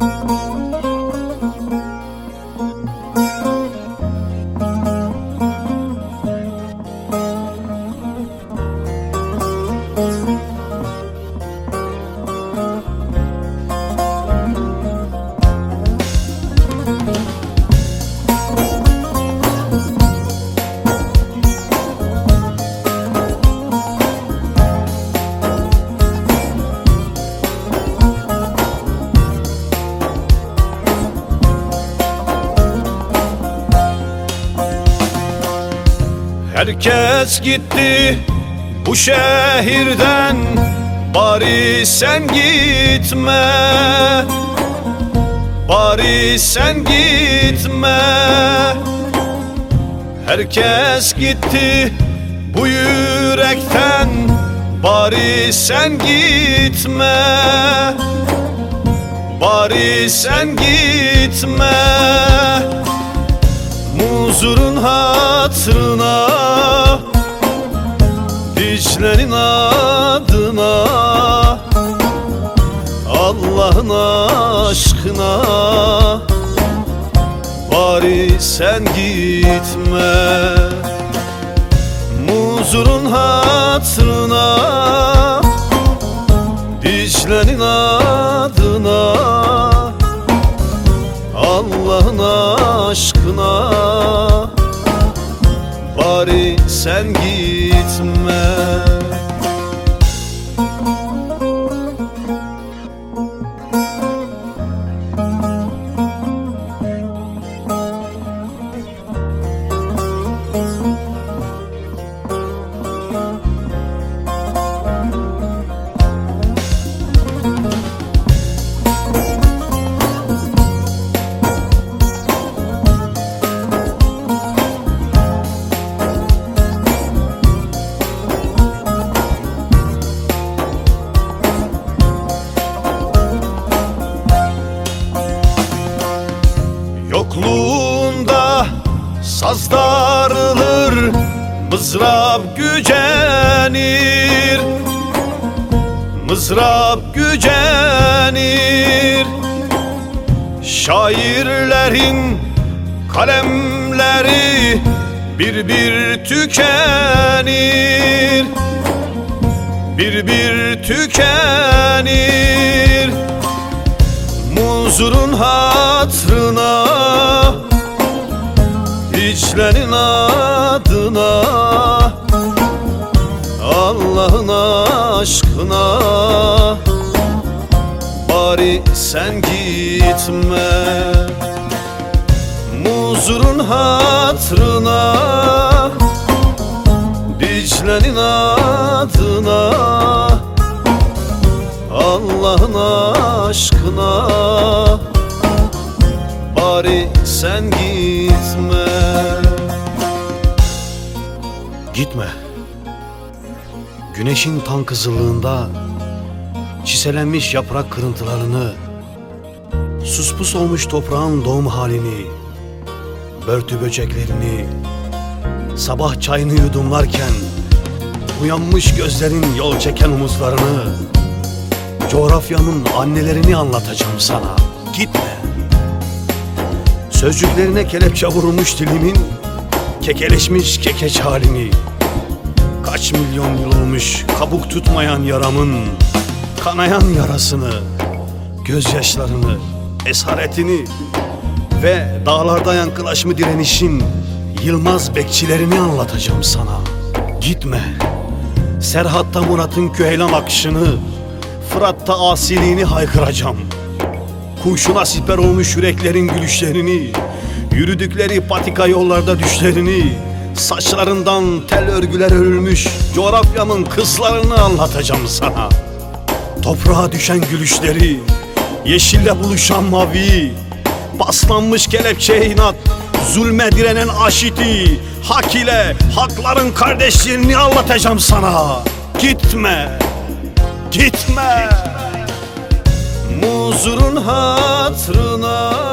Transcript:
Thank Herkes gitti bu şehirden Bari sen gitme. Bari sen gitme. Herkes gitti bu yürekten Bari sen gitme. Bari sen gitme Muzurun hatırına Dicle'nin adına Allah'ın aşkına. Bari sen gitme Muzurun hatırına sen gitme. Yokluğunda saz darılır Mızrap gücenir. Mızrap gücenir. Şairlerin kalemleri bir bir tükenir. Bir bir tükenir. Muzurun hatrına Dicle'nin adına Allah'ın aşkına. Bari sen gitme Muzurun hatrına Dicle'nin adına. Allah'ın aşkına. Bari sen gitme Gitme. Güneşin tan kızıllığında çiselenmiş yaprak kırıntılarını, suspus olmuş toprağın doğum halini, börtü böceklerini, sabah çayını yudumlarken uyanmış gözlerin yol çeken omuzlarını, coğrafyanın annelerini anlatacağım sana. Gitme. Sözcüklerine kelepçe vurulmuş dilimin kekeleşmiş kekeç halini. Kaç milyon yıl olmuş kabuk tutmayan yaramın Kanayan yarasını Gözyaşlarını Esaretini Ve dağlarda yankılaşma direnişin Yılmaz bekçilerini anlatacağım sana. Gitme. Serhat'ta Murat'ın küheylan akışını Fırat'ta asiliğini haykıracağım. Kurşuna siper olmuş yüreklerin gülüşlerini Yürüdükleri patika yollarda düşlerini Saçlarından tel örgüler örülmüş Coğrafyamın kızlarını anlatacağım sana. Toprağa düşen gülüşleri Yeşille buluşan mavi Paslanmış kelepçe inat Zulme direnen aşiti Hak ile hakların kardeşlerini anlatacağım sana. Gitme Gitme. Muzurun hatrına